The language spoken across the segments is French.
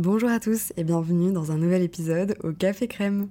Bonjour à tous et bienvenue dans un nouvel épisode au Café Crème.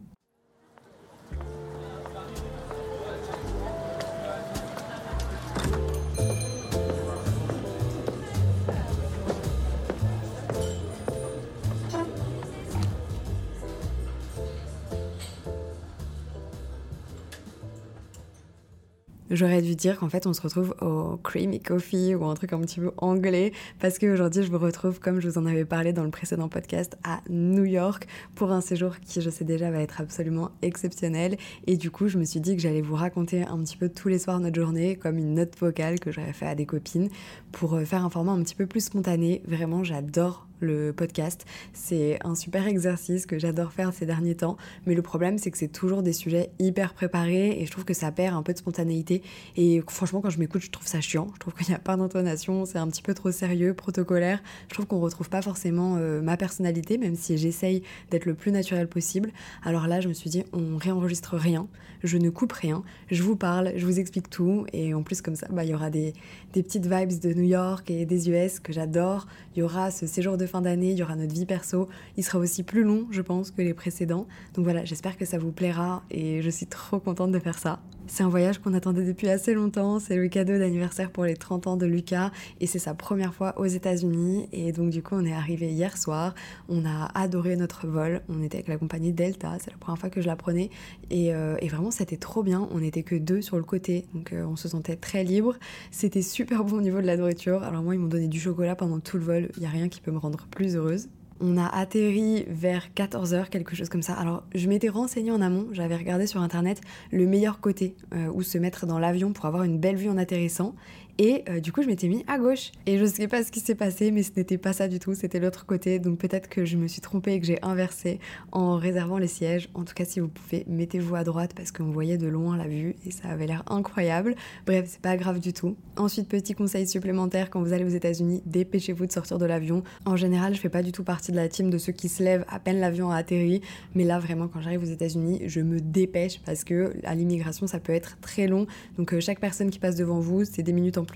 J'aurais dû dire qu'en fait on se retrouve au Creamy Coffee ou un truc un petit peu anglais parce qu'aujourd'hui je vous retrouve comme je vous en avais parlé dans le précédent podcast à New York pour un séjour qui je sais déjà va être absolument exceptionnel et du coup je me suis dit que j'allais vous raconter un petit peu tous les soirs notre journée comme une note vocale que j'aurais fait à des copines pour euh, faire un format un petit peu plus spontané. Vraiment j'adore le podcast. C'est un super exercice que j'adore faire ces derniers temps, mais le problème c'est que c'est toujours des sujets hyper préparés et je trouve que ça perd un peu de spontanéité. Et franchement, quand je m'écoute, je trouve ça chiant. Je trouve qu'il n'y a pas d'intonation, c'est un petit peu trop sérieux, protocolaire. Je trouve qu'on retrouve pas forcément euh, ma personnalité, même si j'essaye d'être le plus naturel possible. Alors là, je me suis dit, on réenregistre rien, je ne coupe rien, je vous parle, je vous explique tout, et en plus comme ça, bah, il y aura des, des petites vibes de New York et des US que j'adore. Il y aura ce séjour de fin d'année, il y aura notre vie perso. Il sera aussi plus long, je pense, que les précédents. Donc voilà, j'espère que ça vous plaira et je suis trop contente de faire ça. C'est un voyage qu'on attendait depuis assez longtemps. C'est le cadeau d'anniversaire pour les 30 ans de Lucas et c'est sa première fois aux États-Unis. Et donc, du coup, on est arrivé hier soir. On a adoré notre vol. On était avec la compagnie Delta. C'est la première fois que je la prenais. Et, euh, vraiment, c'était trop bien. On n'était que deux sur le côté. Donc, euh, on se sentait très libre. C'était super bon au niveau de la nourriture. Alors, moi, ils m'ont donné du chocolat pendant tout le vol. Il n'y a rien qui peut me rendre plus heureuse. On a atterri vers 14h, quelque chose comme ça. Alors, je m'étais renseignée en amont, j'avais regardé sur internet le meilleur côté euh, où se mettre dans l'avion pour avoir une belle vue en atterrissant. Et euh, du coup, je m'étais mis à gauche. Et je sais pas ce qui s'est passé, mais ce n'était pas ça du tout, c'était l'autre côté. Donc peut-être que je me suis trompée et que j'ai inversé en réservant les sièges. En tout cas, si vous pouvez, mettez-vous à droite parce qu'on voyait de loin la vue et ça avait l'air incroyable. Bref, c'est pas grave du tout. Ensuite, petit conseil supplémentaire quand vous allez aux États-Unis, dépêchez-vous de sortir de l'avion. En général, je fais pas du tout partie de la team de ceux qui se lèvent à peine l'avion a atterri. Mais là, vraiment, quand j'arrive aux États-Unis, je me dépêche parce que à l'immigration, ça peut être très long. Donc euh, chaque personne qui passe devant vous, c'est des minutes en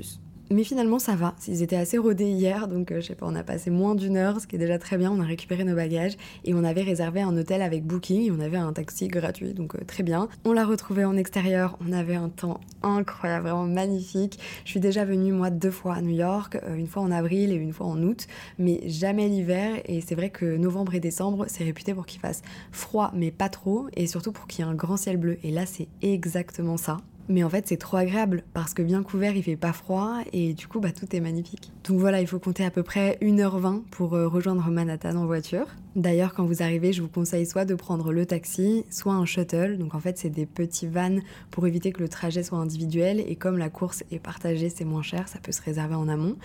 Mais finalement, ça va. Ils étaient assez rodés hier, donc euh, je sais pas, on a passé moins d'une heure, ce qui est déjà très bien. On a récupéré nos bagages et on avait réservé un hôtel avec Booking et on avait un taxi gratuit, donc euh, très bien. On l'a retrouvé en extérieur, on avait un temps incroyable, vraiment magnifique. Je suis déjà venue moi deux fois à New York, euh, une fois en avril et une fois en août, mais jamais l'hiver. Et c'est vrai que novembre et décembre, c'est réputé pour qu'il fasse froid, mais pas trop, et surtout pour qu'il y ait un grand ciel bleu. Et là, c'est exactement ça. Mais en fait, c'est trop agréable parce que bien couvert, il fait pas froid et du coup, bah, tout est magnifique. Donc voilà, il faut compter à peu près 1h20 pour euh, rejoindre Manhattan en voiture. D'ailleurs, quand vous arrivez, je vous conseille soit de prendre le taxi, soit un shuttle. Donc en fait, c'est des petits vans pour éviter que le trajet soit individuel et comme la course est partagée, c'est moins cher, ça peut se réserver en amont.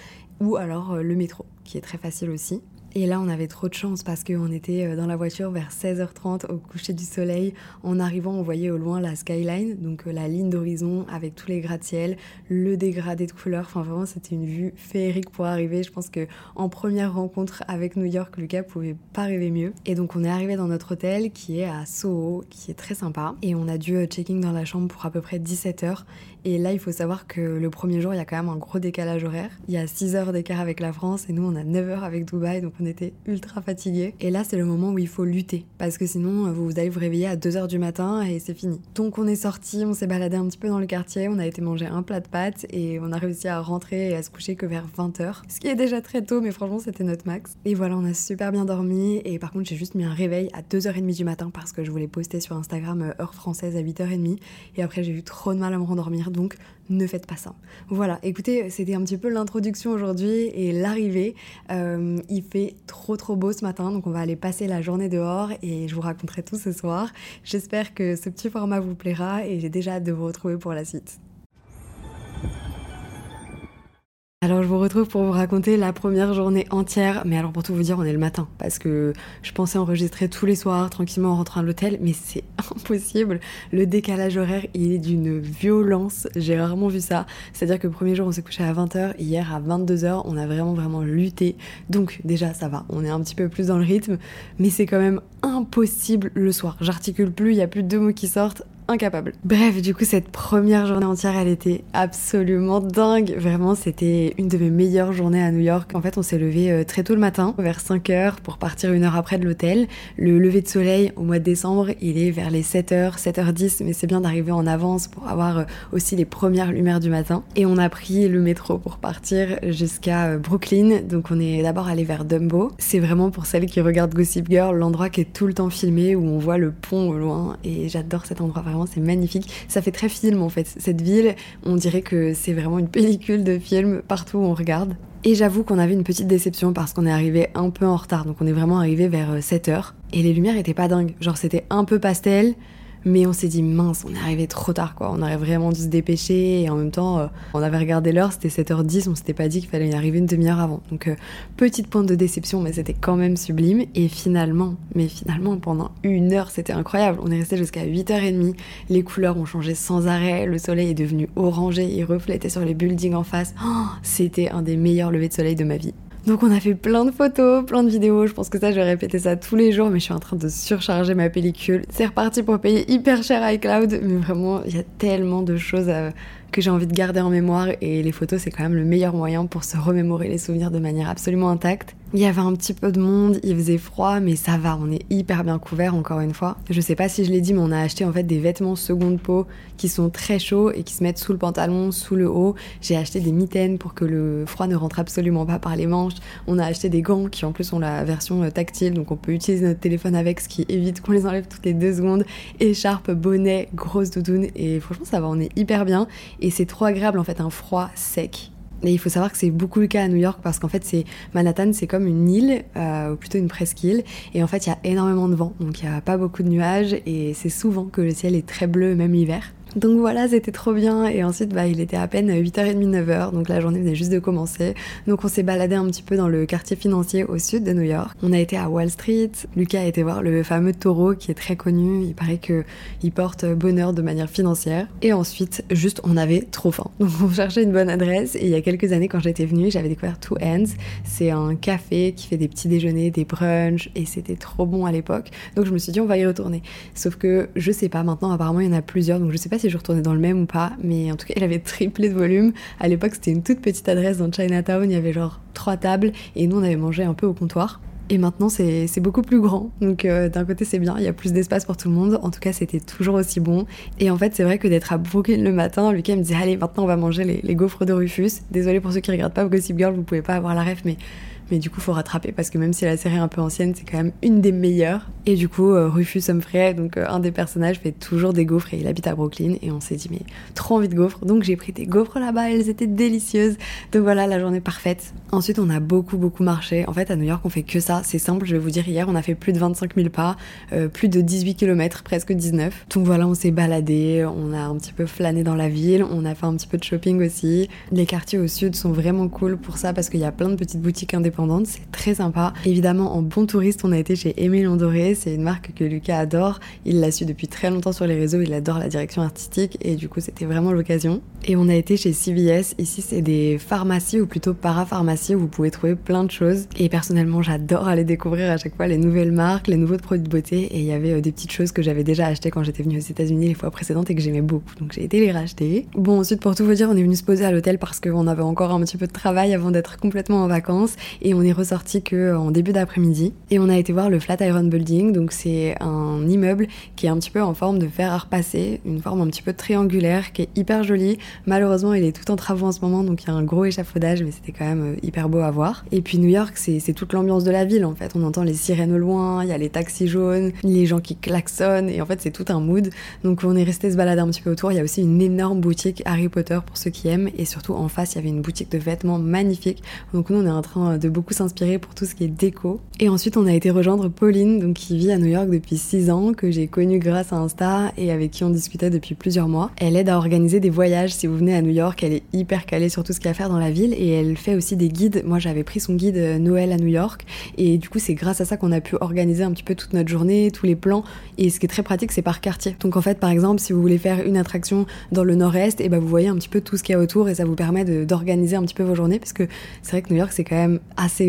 Ou alors euh, le métro, qui est très facile aussi. Et là, on avait trop de chance parce qu'on était euh, dans la voiture vers 16h30 au coucher du soleil. En arrivant, on voyait au loin la skyline, donc euh, la ligne d'horizon avec tous les gratte-ciel, le dégradé de couleurs. Enfin, vraiment, c'était une vue féerique pour arriver. Je pense que en première rencontre avec New York, Lucas pouvait pas rêver mieux. Et donc, on est arrivé dans notre hôtel qui est à Soho, qui est très sympa. Et on a dû euh, checking dans la chambre pour à peu près 17h. Et là, il faut savoir que le premier jour, il y a quand même un gros décalage horaire. Il y a 6 heures d'écart avec la France et nous, on a 9 heures avec Dubaï, donc on était ultra fatigués. Et là, c'est le moment où il faut lutter parce que sinon, vous allez vous réveiller à 2 heures du matin et c'est fini. Donc, on est sorti, on s'est baladé un petit peu dans le quartier, on a été manger un plat de pâtes et on a réussi à rentrer et à se coucher que vers 20 heures. Ce qui est déjà très tôt, mais franchement, c'était notre max. Et voilà, on a super bien dormi. Et par contre, j'ai juste mis un réveil à 2h30 du matin parce que je voulais poster sur Instagram euh, heure française à 8h30. Et après, j'ai eu trop de mal à me rendormir donc ne faites pas ça. Voilà, écoutez, c'était un petit peu l'introduction aujourd'hui et l'arrivée. Euh, il fait trop trop beau ce matin, donc on va aller passer la journée dehors et je vous raconterai tout ce soir. J'espère que ce petit format vous plaira et j'ai déjà hâte de vous retrouver pour la suite. Alors je vous retrouve pour vous raconter la première journée entière, mais alors pour tout vous dire, on est le matin, parce que je pensais enregistrer tous les soirs tranquillement en rentrant à l'hôtel, mais c'est impossible. Le décalage horaire, il est d'une violence, j'ai rarement vu ça. C'est-à-dire que le premier jour, on s'est couché à 20h, hier à 22h, on a vraiment vraiment lutté. Donc déjà, ça va, on est un petit peu plus dans le rythme, mais c'est quand même impossible le soir. J'articule plus, il y a plus de deux mots qui sortent incapable. Bref, du coup, cette première journée entière, elle était absolument dingue. Vraiment, c'était une de mes meilleures journées à New York. En fait, on s'est levé euh, très tôt le matin, vers 5 h pour partir une heure après de l'hôtel. Le lever de soleil au mois de décembre, il est vers les 7h, 7h10, mais c'est bien d'arriver en avance pour avoir euh, aussi les premières lumières du matin. Et on a pris le métro pour partir jusqu'à euh, Brooklyn. Donc on est d'abord allé vers Dumbo. C'est vraiment pour celles qui regardent Gossip Girl, l'endroit qui est tout le temps filmé où on voit le pont au loin. Et j'adore cet endroit, vraiment, c'est magnifique. Ça fait très film en fait. Cette ville, on dirait que c'est vraiment une pellicule de film partout où on regarde. Et j'avoue qu'on avait une petite déception parce qu'on est arrivé un peu en retard. Donc on est vraiment arrivé vers 7h. Euh, Et les lumières étaient pas dingues. Genre c'était un peu pastel. Mais on s'est dit, mince, on est arrivé trop tard, quoi. On aurait vraiment dû se dépêcher. Et en même temps, euh, on avait regardé l'heure, c'était 7h10. On s'était pas dit qu'il fallait y arriver une demi-heure avant. Donc, euh, petite pointe de déception, mais c'était quand même sublime. Et finalement, mais finalement, pendant une heure, c'était incroyable. On est resté jusqu'à 8h30. Les couleurs ont changé sans arrêt. Le soleil est devenu orangé. Il reflétait sur les buildings en face. Oh, c'était un des meilleurs levées de soleil de ma vie. Donc on a fait plein de photos, plein de vidéos, je pense que ça je vais répéter ça tous les jours mais je suis en train de surcharger ma pellicule. C'est reparti pour payer hyper cher iCloud mais vraiment il y a tellement de choses que j'ai envie de garder en mémoire et les photos c'est quand même le meilleur moyen pour se remémorer les souvenirs de manière absolument intacte. Il y avait un petit peu de monde, il faisait froid, mais ça va, on est hyper bien couvert encore une fois. Je sais pas si je l'ai dit, mais on a acheté en fait des vêtements seconde peau qui sont très chauds et qui se mettent sous le pantalon, sous le haut. J'ai acheté des mitaines pour que le froid ne rentre absolument pas par les manches. On a acheté des gants qui en plus ont la version euh, tactile, donc on peut utiliser notre téléphone avec, ce qui évite qu'on les enlève toutes les deux secondes. Écharpe, bonnet, grosse doudoune, et franchement ça va, on est hyper bien. Et c'est trop agréable en fait, un froid sec et il faut savoir que c'est beaucoup le cas à New York parce qu'en fait, c'est Manhattan, c'est comme une île, euh, ou plutôt une presqu'île. Et en fait, il y a énormément de vent, donc il n'y a pas beaucoup de nuages et c'est souvent que le ciel est très bleu, même l'hiver. Donc voilà, c'était trop bien. Et ensuite, bah, il était à peine 8h30, 9h. Donc la journée venait juste de commencer. Donc on s'est baladé un petit peu dans le quartier financier au sud de New York. On a été à Wall Street. Lucas a été voir le fameux taureau qui est très connu. Il paraît qu'il porte bonheur de manière financière. Et ensuite, juste, on avait trop faim. Donc on cherchait une bonne adresse. Et il y a quelques années, quand j'étais venue, j'avais découvert Two Hands. C'est un café qui fait des petits déjeuners, des brunchs. Et c'était trop bon à l'époque. Donc je me suis dit, on va y retourner. Sauf que je sais pas, maintenant, apparemment, il y en a plusieurs. Donc je sais pas si je retournais dans le même ou pas, mais en tout cas, il avait triplé de volume. À l'époque, c'était une toute petite adresse dans Chinatown, il y avait genre trois tables et nous, on avait mangé un peu au comptoir. Et maintenant, c'est beaucoup plus grand. Donc, euh, d'un côté, c'est bien, il y a plus d'espace pour tout le monde. En tout cas, c'était toujours aussi bon. Et en fait, c'est vrai que d'être à Brooklyn le matin, Lucas me disait Allez, maintenant, on va manger les, les gaufres de Rufus. Désolé pour ceux qui regardent pas Gossip Girl, vous pouvez pas avoir la ref, mais mais du coup faut rattraper parce que même si la série est un peu ancienne, c'est quand même une des meilleures. Et du coup, euh, Rufus Humphrey, donc euh, un des personnages, fait toujours des gaufres et il habite à Brooklyn. Et on s'est dit mais trop envie de gaufres, donc j'ai pris des gaufres là-bas, elles étaient délicieuses. Donc voilà, la journée parfaite. Ensuite, on a beaucoup beaucoup marché. En fait, à New York, on fait que ça. C'est simple, je vais vous dire. Hier, on a fait plus de 25 000 pas, euh, plus de 18 km, presque 19. Donc voilà, on s'est baladé, on a un petit peu flâné dans la ville, on a fait un petit peu de shopping aussi. Les quartiers au sud sont vraiment cool pour ça parce qu'il y a plein de petites boutiques indépendantes c'est très sympa. Évidemment, en bon touriste, on a été chez Aimé Londoré, c'est une marque que Lucas adore. Il l'a su depuis très longtemps sur les réseaux, il adore la direction artistique et du coup, c'était vraiment l'occasion. Et on a été chez CVS, ici c'est des pharmacies ou plutôt parapharmacies où vous pouvez trouver plein de choses. Et personnellement, j'adore aller découvrir à chaque fois les nouvelles marques, les nouveaux produits de beauté et il y avait euh, des petites choses que j'avais déjà achetées quand j'étais venue aux États-Unis les fois précédentes et que j'aimais beaucoup. Donc j'ai été les racheter. Bon, ensuite, pour tout vous dire, on est venu se poser à l'hôtel parce qu'on avait encore un petit peu de travail avant d'être complètement en vacances on est ressorti que en début d'après-midi et on a été voir le Flatiron Building. Donc c'est un immeuble qui est un petit peu en forme de fer à repasser, une forme un petit peu triangulaire qui est hyper jolie. Malheureusement, il est tout en travaux en ce moment, donc il y a un gros échafaudage, mais c'était quand même euh, hyper beau à voir. Et puis New York, c'est toute l'ambiance de la ville en fait. On entend les sirènes au loin, il y a les taxis jaunes, les gens qui klaxonnent et en fait c'est tout un mood. Donc on est resté se balader un petit peu autour. Il y a aussi une énorme boutique Harry Potter pour ceux qui aiment et surtout en face il y avait une boutique de vêtements magnifique. Donc nous on est en train de beaucoup s'inspirer pour tout ce qui est déco. Et ensuite, on a été rejoindre Pauline, donc qui vit à New York depuis 6 ans, que j'ai connue grâce à Insta et avec qui on discutait depuis plusieurs mois. Elle aide à organiser des voyages si vous venez à New York, elle est hyper calée sur tout ce qu'il y a à faire dans la ville et elle fait aussi des guides. Moi, j'avais pris son guide euh, Noël à New York et du coup, c'est grâce à ça qu'on a pu organiser un petit peu toute notre journée, tous les plans. Et ce qui est très pratique, c'est par quartier. Donc en fait, par exemple, si vous voulez faire une attraction dans le nord-est, et ben vous voyez un petit peu tout ce qu'il y a autour et ça vous permet d'organiser un petit peu vos journées parce que c'est vrai que New York, c'est quand même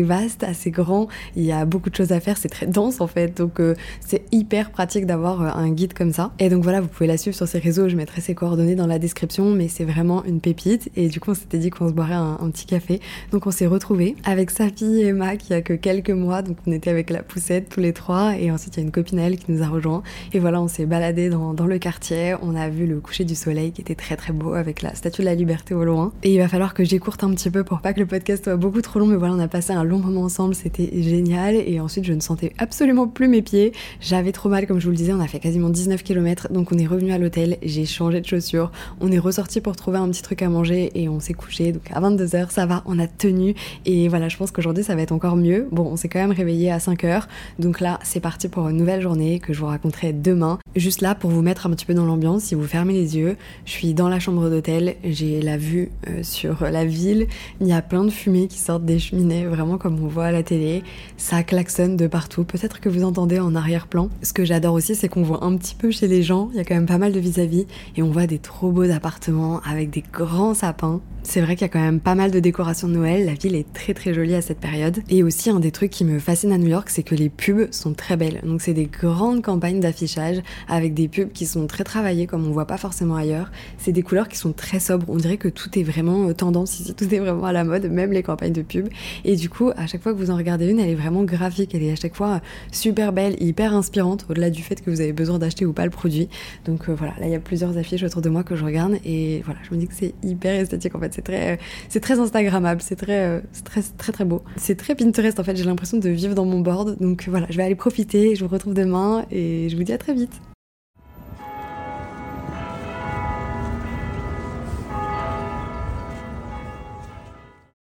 vaste, assez grand. Il y a beaucoup de choses à faire, c'est très dense en fait. Donc euh, c'est hyper pratique d'avoir euh, un guide comme ça. Et donc voilà, vous pouvez la suivre sur ses réseaux. Je mettrai ses coordonnées dans la description, mais c'est vraiment une pépite. Et du coup, on s'était dit qu'on se boirait un, petit café. Donc on s'est retrouvés avec sa fille Emma qui a que quelques mois. Donc on était avec la poussette tous les trois. Et ensuite, il y a une copine elle qui nous a rejoint. Et voilà, on s'est baladé dans, dans le quartier. On a vu le coucher du soleil qui était très très beau avec la statue de la liberté au loin. Et il va falloir que j'écourte un petit peu pour pas que le podcast soit beaucoup trop long. Mais voilà, on a passé un long moment ensemble. C'était génial. Et ensuite, je ne sentais absolument plus mes pieds. J'avais trop mal, comme je vous le disais. On a fait quasiment 19 km. Donc on est revenu à l'hôtel. J'ai changé de chaussures. On est ressorti pour trouver un petit truc à manger et on s'est couché. Donc à 22h, ça va. On a tenu. Et voilà, je pense qu'aujourd'hui, ça va être encore mieux. Bon, on s'est quand même réveillé à 5h. Donc là, c'est parti pour une nouvelle journée que je vous raconterai demain. Juste là, pour vous mettre un petit peu dans l'ambiance, si vous fermez les yeux, je suis dans la chambre d'hôtel. J'ai la vue euh, sur la ville. Il y a plein de fumées qui sortent des cheminées, vraiment comme on voit à la télé. Ça klaxonne de partout. Peut-être que vous entendez en arrière-plan. Ce que j'adore aussi, c'est qu'on voit un petit peu chez les gens. Il y a quand même pas mal de vis-à-vis et on voit des trop beaux appartements avec des grands sapins. C'est vrai qu'il y a quand même pas mal de décorations de Noël. La ville est très très jolie à cette période. Et aussi, un des trucs qui me fascine à New York, c'est que les pubs sont très belles. Donc, c'est des grandes campagnes d'affichage avec des pubs qui sont très travaillées comme on voit pas forcément ailleurs. C'est des couleurs qui sont très sobres. On dirait que tout est vraiment euh, tendance ici, tout est vraiment à la mode, même les campagnes de pub. Et du coup, à chaque fois que vous en regardez une, elle est vraiment graphique. Elle est à chaque fois super belle, hyper inspirante, au-delà du fait que vous avez besoin d'acheter ou pas le produit. Donc euh, voilà, là il y a plusieurs affiches autour de moi que je regarde et voilà, je me dis que c'est hyper esthétique en fait. C'est très, c'est très Instagrammable, c'est très, très, très très beau. C'est très Pinterest en fait. J'ai l'impression de vivre dans mon board. Donc voilà, je vais aller profiter. Je vous retrouve demain et je vous dis à très vite.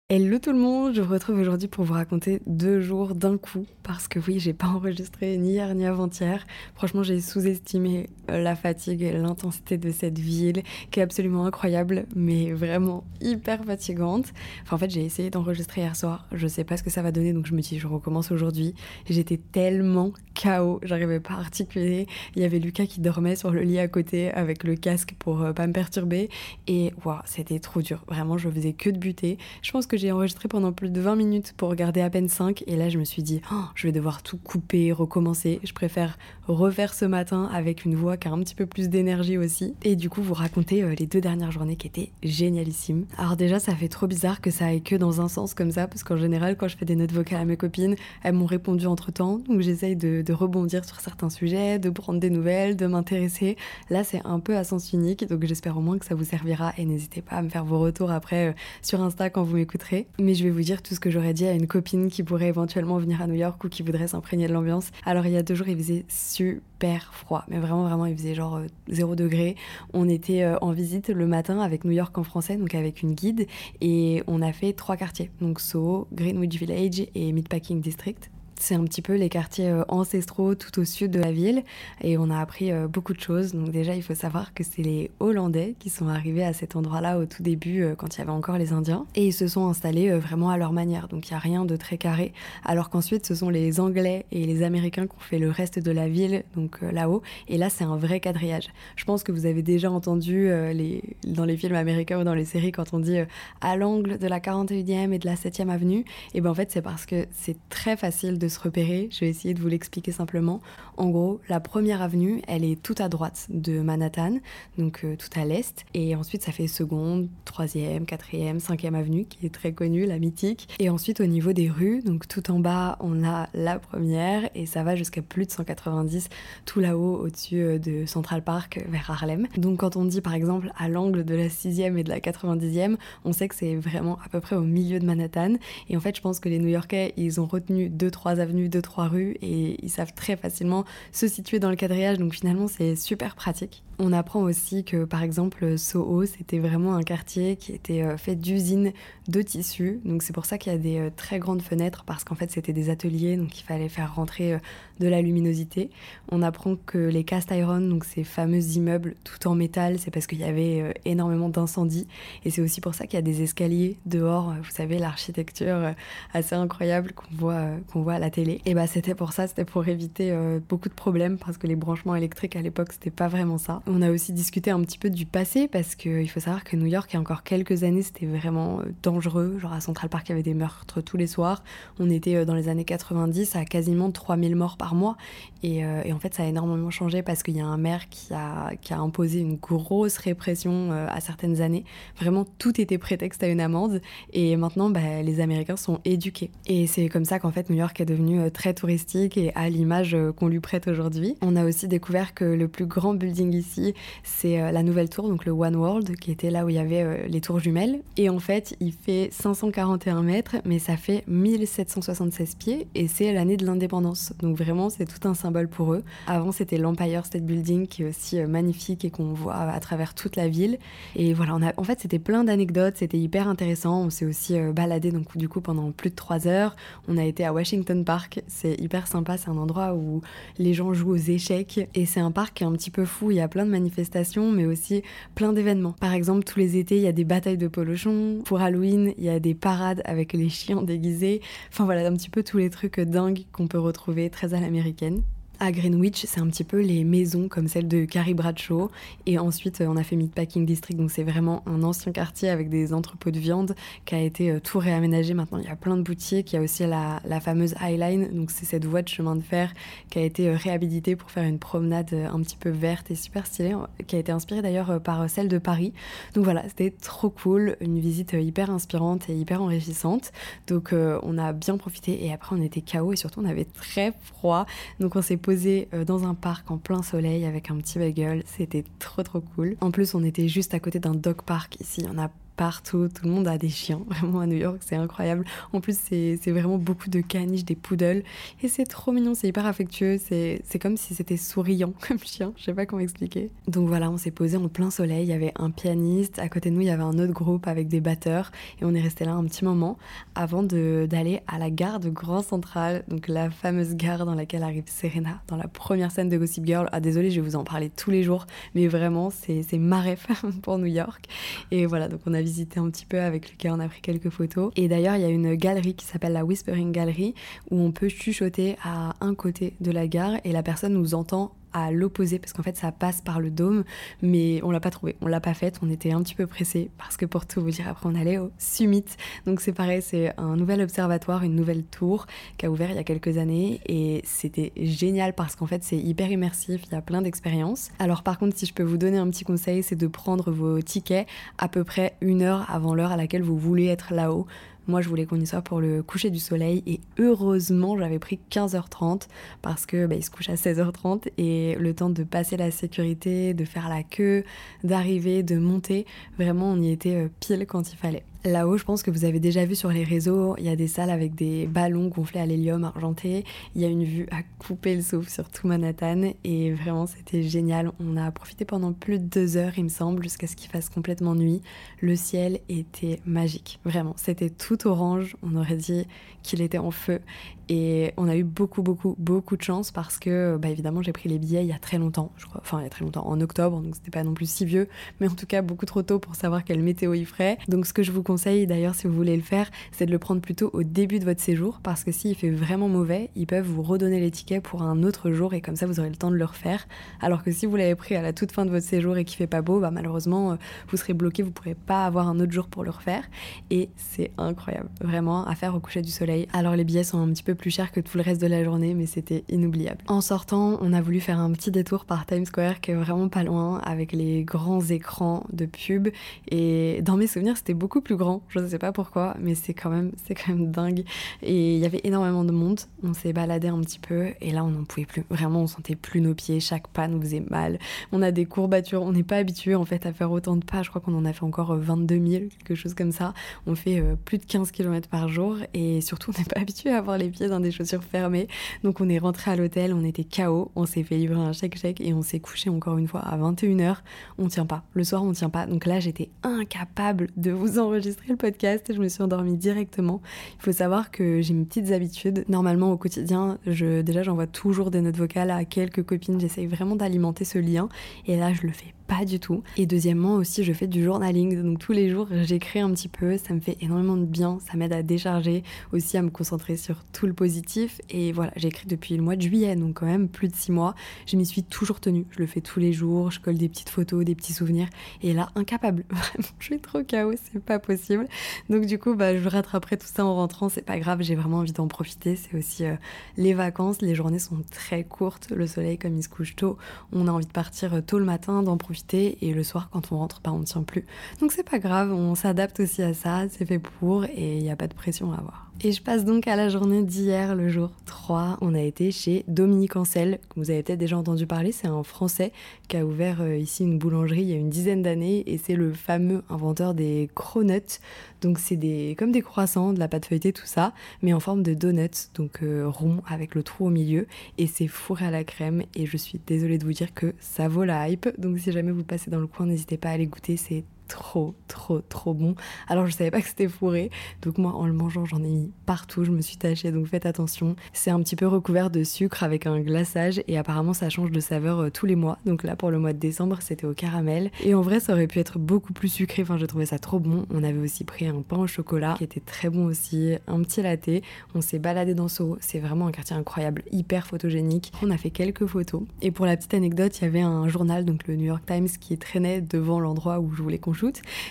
Hello tout le monde, je vous retrouve aujourd'hui pour vous raconter deux jours d'un coup parce que oui, j'ai pas enregistré ni hier ni avant-hier. Franchement, j'ai sous-estimé euh, la fatigue et l'intensité de cette ville qui est absolument incroyable mais vraiment hyper fatigante. Enfin, en fait, j'ai essayé d'enregistrer hier soir, je sais pas ce que ça va donner donc je me dis je recommence aujourd'hui. J'étais tellement KO, j'arrivais pas à articuler. Il y avait Lucas qui dormait sur le lit à côté avec le casque pour euh, pas me perturber et waouh, c'était trop dur. Vraiment, je faisais que de buter. Je pense que j'ai enregistré pendant plus de 20 minutes pour regarder à peine 5 et là je me suis dit oh, je vais devoir tout couper, recommencer. Je préfère refaire ce matin avec une voix qui a un petit peu plus d'énergie aussi et du coup vous raconter euh, les deux dernières journées qui étaient génialissimes. Alors déjà ça fait trop bizarre que ça aille que dans un sens comme ça parce qu'en général quand je fais des notes vocales à mes copines elles m'ont répondu entre temps donc j'essaye de, de rebondir sur certains sujets, de prendre des nouvelles, de m'intéresser. Là c'est un peu à sens unique donc j'espère au moins que ça vous servira et n'hésitez pas à me faire vos retours après euh, sur Insta quand vous m'écouterez mais je vais vous dire tout ce que j'aurais dit à une copine qui pourrait éventuellement venir à New York ou qui voudrait s'imprégner de l'ambiance. Alors il y a deux jours, il faisait super froid, mais vraiment, vraiment, il faisait genre 0 euh, degré. On était euh, en visite le matin avec New York en français, donc avec une guide, et on a fait trois quartiers, donc Soho, Greenwich Village et Meatpacking District. C'est un petit peu les quartiers euh, ancestraux tout au sud de la ville et on a appris euh, beaucoup de choses. Donc déjà, il faut savoir que c'est les Hollandais qui sont arrivés à cet endroit-là au tout début euh, quand il y avait encore les Indiens et ils se sont installés vraiment à leur manière. Donc il n'y a rien de très carré. Alors qu'ensuite, ce sont les Anglais et les Américains qui ont fait le reste de la ville, donc là-haut. Et là, c'est un vrai quadrillage. Je pense que vous avez déjà entendu les, dans les films américains ou dans les séries quand on dit à l'angle de la 41e et de la 7e avenue. Et ben en fait, c'est parce que c'est très facile de repérer. Je vais essayer de vous l'expliquer simplement. En gros, la première avenue, elle est tout à droite de Manhattan, donc euh, tout à l'est. Et ensuite, ça fait seconde, troisième, quatrième, cinquième avenue, qui est très connue, la mythique. Et ensuite, au niveau des rues, donc tout en bas, on a la première et ça va jusqu'à plus de 190, tout là-haut, au-dessus euh, de Central Park, vers Harlem. Donc quand on dit par exemple à l'angle de la 6e et de la 90e, on sait que c'est vraiment à peu près au milieu de Manhattan. Et en fait, je pense que les New-Yorkais, ils ont retenu deux, avenues, deux, trois rues et ils savent très facilement se situer dans le quadrillage. Donc finalement, c'est super pratique. On apprend aussi que par exemple Soho, c'était vraiment un quartier qui était euh, fait d'usines de tissus. Donc c'est pour ça qu'il y a des euh, très grandes fenêtres parce qu'en fait c'était des ateliers, donc il fallait faire rentrer euh, de la luminosité. On apprend que les cast iron, donc ces fameux immeubles tout en métal, c'est parce qu'il y avait énormément d'incendies. Et c'est aussi pour ça qu'il y a des escaliers dehors. Vous savez, l'architecture assez incroyable qu'on voit, qu'on voit à la télé. Et bah c'était pour ça, c'était pour éviter beaucoup de problèmes parce que les branchements électriques à l'époque c'était pas vraiment ça. On a aussi discuté un petit peu du passé parce qu'il faut savoir que New York, il y a encore quelques années, c'était vraiment euh, dangereux. Genre à Central Park, il y avait des meurtres tous les soirs. On était euh, dans les années 90 à quasiment 3000 morts par mois. Euh, et, en fait, ça a énormément changé parce qu'il y a un maire qui a, qui a imposé une grosse répression à certaines années. Vraiment, tout était prétexte à une amende. Et maintenant, bah, les Américains sont éduqués. Et c'est comme ça qu'en fait, New York est devenu très touristique et à l'image qu'on lui prête aujourd'hui. On a aussi découvert que le plus grand building ici, c'est la nouvelle tour, donc le One World, qui était là où il y avait les tours jumelles. Et en fait, il fait 541 mètres, mais ça fait 1776 pieds et c'est l'année de l'indépendance. Donc vraiment, c'est tout un symbole pour eux. Avant, c'était l'Empire State Building qui est aussi euh, magnifique et qu'on voit à travers toute la ville. Et voilà, en fait, c'était plein d'anecdotes, c'était hyper intéressant. On s'est aussi euh, baladé donc du coup pendant plus de 3 heures. On a été à Washington Park, c'est hyper sympa, c'est un endroit où les gens jouent aux échecs et c'est un parc qui est un petit peu fou. Il y a plein de manifestations, mais aussi plein d'événements. Par exemple, tous les étés, il y a des batailles de polochons. Pour Halloween, il y a des parades avec les chiens déguisés. Enfin voilà, un petit peu tous les trucs dingues qu'on peut retrouver très à l'américaine. À Greenwich, c'est un petit peu les maisons comme celle de Carrie Bradshaw. Et ensuite, on a fait Meatpacking District, donc c'est vraiment un ancien quartier avec des entrepôts de viande qui a été euh, tout réaménagé. Maintenant, il y a plein de boutiques. Il y a aussi la, fameuse High Line, donc c'est cette voie de chemin de fer qui a été euh, réhabilitée pour faire une promenade euh, un petit peu verte et super stylée, qui a été inspirée d'ailleurs par celle de Paris. Donc voilà, c'était trop cool, une visite hyper inspirante et hyper enrichissante. Donc on a bien profité et après on était KO et surtout on avait très froid. Donc on s'est posé euh, dans un parc en plein soleil avec un petit bagel. C'était trop trop cool. En plus, on était juste à côté d'un dog park ici. Il y en a partout, tout le monde a des chiens, vraiment à New York, c'est incroyable. En plus, c'est vraiment beaucoup de caniches, des poodles, et c'est trop mignon, c'est hyper affectueux, c'est comme si c'était souriant comme chien, je sais pas comment expliquer. Donc voilà, on s'est posé en plein soleil, il y avait un pianiste, à côté de nous, il y avait un autre groupe avec des batteurs, et on est resté là un petit moment avant d'aller à la gare de Grand Central, donc la fameuse gare dans laquelle arrive Serena, dans la première scène de Gossip Girl. Ah désolé, je vais vous en parler tous les jours, mais vraiment, c'est ma ref pour New York. Et voilà, donc on a visité un petit peu avec Lucas, on a pris quelques photos. Et d'ailleurs, il y a une galerie qui s'appelle la Whispering Gallery où on peut chuchoter à un côté de la gare et la personne nous entend à l'opposé parce qu'en fait ça passe par le dôme mais on l'a pas trouvé, on l'a pas faite, on était un petit peu pressé parce que pour tout vous dire après on allait au Summit. Donc c'est pareil c'est un nouvel observatoire, une nouvelle tour qui a ouvert il y a quelques années et c'était génial parce qu'en fait c'est hyper immersif, il y a plein d'expériences. Alors par contre si je peux vous donner un petit conseil c'est de prendre vos tickets à peu près une heure avant l'heure à laquelle vous voulez être là-haut moi, je voulais qu'on y soit pour le coucher du soleil et heureusement, j'avais pris 15h30 parce que bah, il se couche à 16h30 et le temps de passer la sécurité, de faire la queue, d'arriver, de monter, vraiment, on y était euh, pile quand il fallait. Là-haut, je pense que vous avez déjà vu sur les réseaux, il y a des salles avec des ballons gonflés à l'hélium argenté. Il y a une vue à couper le souffle sur tout Manhattan et vraiment c'était génial. On a profité pendant plus de deux heures, il me semble, jusqu'à ce qu'il fasse complètement nuit. Le ciel était magique, vraiment. C'était tout orange. On aurait dit qu'il était en feu et on a eu beaucoup, beaucoup, beaucoup de chance parce que, bah, évidemment, j'ai pris les billets il y a très longtemps, je crois, enfin, il y a très longtemps, en octobre, donc c'était pas non plus si vieux, mais en tout cas beaucoup trop tôt pour savoir quelle météo il ferait. Donc, ce que je vous conseille d'ailleurs, si vous voulez le faire, c'est de le prendre plutôt au début de votre séjour parce que s'il fait vraiment mauvais, ils peuvent vous redonner les tickets pour un autre jour et comme ça, vous aurez le temps de le refaire. Alors que si vous l'avez pris à la toute fin de votre séjour et qu'il fait pas beau, bah, malheureusement, euh, vous serez bloqué, vous pourrez pas avoir un autre jour pour le refaire. Et c'est incroyable, vraiment, à faire au coucher du soleil. Alors, les billets sont un petit peu plus chers que tout le reste de la journée, mais c'était inoubliable. En sortant, on a voulu faire un petit détour par Times Square qui est vraiment pas loin, avec les grands écrans de pub. Et dans mes souvenirs, c'était beaucoup plus grand. Je ne sais pas pourquoi, mais c'est quand même, c'est quand même dingue. Et il y avait énormément de monde. On s'est baladé un petit peu, et là, on n'en pouvait plus. Vraiment, on sentait plus nos pieds. Chaque pas nous faisait mal. On a des courbatures. On n'est pas habitué en fait à faire autant de pas. Je crois qu'on en a fait encore 22 000, quelque chose comme ça. On fait euh, plus de 15 km par jour, et surtout, on n'est pas habitué à avoir les pieds dans des chaussures fermées. Donc on est rentré à l'hôtel, on était KO, on s'est fait livrer un chèque-chèque et on s'est couché encore une fois à 21h. On tient pas. Le soir, on tient pas. Donc là, j'étais incapable de vous enregistrer le podcast. Je me suis endormie directement. Il faut savoir que j'ai mes petites habitudes. Normalement, au quotidien, je, déjà, j'envoie toujours des notes vocales à quelques copines. J'essaye vraiment d'alimenter ce lien. Et là, je le fais pas du tout. Et deuxièmement aussi, je fais du journaling. Donc tous les jours, j'écris un petit peu. Ça me fait énormément de bien. Ça m'aide à décharger, aussi à me concentrer sur tout le positif. Et voilà, j'écris depuis le mois de juillet, donc quand même plus de six mois. Je m'y suis toujours tenue. Je le fais tous les jours. Je colle des petites photos, des petits souvenirs. Et là, incapable. Vraiment, je suis trop chaos. C'est pas possible. Donc du coup, bah, je rattraperai tout ça en rentrant. C'est pas grave. J'ai vraiment envie d'en profiter. C'est aussi euh, les vacances. Les journées sont très courtes. Le soleil, comme il se couche tôt, on a envie de partir euh, tôt le matin, d'en profiter et le soir quand on rentre, bah, on ne tient plus. Donc c'est pas grave, on s'adapte aussi à ça, c'est fait pour et il n'y a pas de pression à avoir. Et je passe donc à la journée d'hier, le jour 3. On a été chez Dominique Ancel, que vous avez peut-être déjà entendu parler. C'est un Français qui a ouvert euh, ici une boulangerie il y a une dizaine d'années et c'est le fameux inventeur des cronuts. Donc c'est des, comme des croissants, de la pâte feuilletée, tout ça, mais en forme de donuts, donc euh, rond avec le trou au milieu. Et c'est fourré à la crème. Et je suis désolée de vous dire que ça vaut la hype. Donc si jamais vous passez dans le coin, n'hésitez pas à aller goûter. C'est trop, trop, trop bon. Alors je savais pas que c'était fourré, donc moi en le mangeant j'en ai mis partout, je me suis tachée, donc faites attention. C'est un petit peu recouvert de sucre avec un glaçage. Et apparemment ça change de saveur euh, tous les mois. Donc là pour le mois de décembre c'était au caramel. Et en vrai ça aurait pu être beaucoup plus sucré, enfin je trouvais ça trop bon. On avait aussi pris un pain au chocolat qui était très bon aussi, un petit latte, on s'est baladé dans Soho, c'est vraiment un quartier incroyable, hyper photogénique. On a fait quelques photos. Et pour la petite anecdote, il y avait un journal, donc le New York Times, qui traînait devant l'endroit où je voulais qu'on